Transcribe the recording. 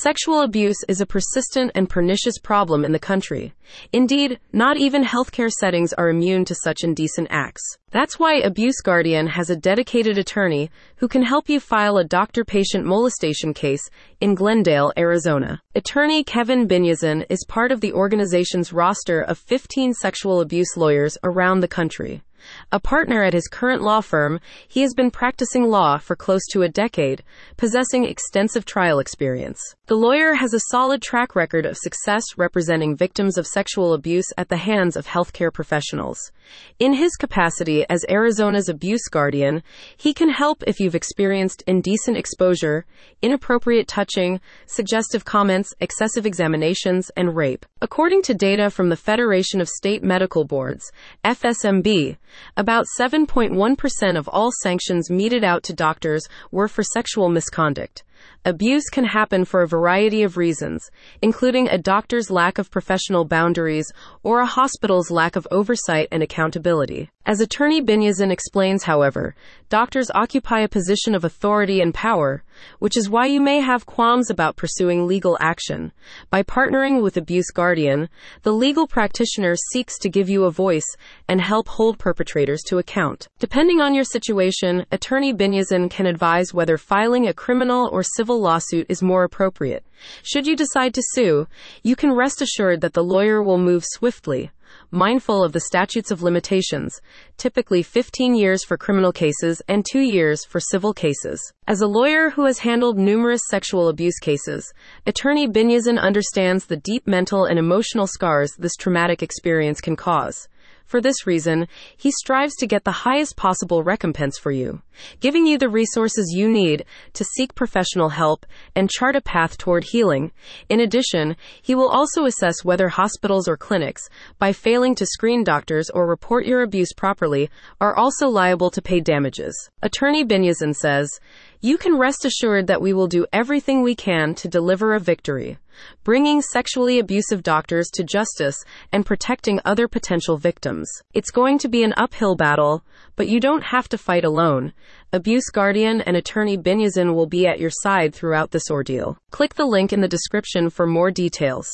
Sexual abuse is a persistent and pernicious problem in the country. Indeed, not even healthcare settings are immune to such indecent acts. That's why Abuse Guardian has a dedicated attorney who can help you file a doctor patient molestation case in Glendale, Arizona. Attorney Kevin Biniazan is part of the organization's roster of 15 sexual abuse lawyers around the country. A partner at his current law firm, he has been practicing law for close to a decade, possessing extensive trial experience. The lawyer has a solid track record of success representing victims of sexual abuse at the hands of healthcare professionals. In his capacity as Arizona's abuse guardian, he can help if you've experienced indecent exposure, inappropriate touching, suggestive comments, excessive examinations, and rape. According to data from the Federation of State Medical Boards, FSMB, about 7.1% of all sanctions meted out to doctors were for sexual misconduct. Abuse can happen for a variety of reasons, including a doctor's lack of professional boundaries or a hospital's lack of oversight and accountability. As attorney Biniazan explains, however, doctors occupy a position of authority and power, which is why you may have qualms about pursuing legal action. By partnering with Abuse Guardian, the legal practitioner seeks to give you a voice and help hold perpetrators to account. Depending on your situation, attorney Biniazan can advise whether filing a criminal or civil lawsuit is more appropriate. Should you decide to sue, you can rest assured that the lawyer will move swiftly, mindful of the statutes of limitations, typically 15 years for criminal cases and 2 years for civil cases. As a lawyer who has handled numerous sexual abuse cases, attorney Biniazan understands the deep mental and emotional scars this traumatic experience can cause. For this reason, he strives to get the highest possible recompense for you, giving you the resources you need to seek professional help and chart a path toward healing. In addition, he will also assess whether hospitals or clinics, by failing to screen doctors or report your abuse properly, are also liable to pay damages. Attorney Biniazan says, you can rest assured that we will do everything we can to deliver a victory, bringing sexually abusive doctors to justice and protecting other potential victims. It's going to be an uphill battle, but you don't have to fight alone. Abuse Guardian and attorney Biniazan will be at your side throughout this ordeal. Click the link in the description for more details.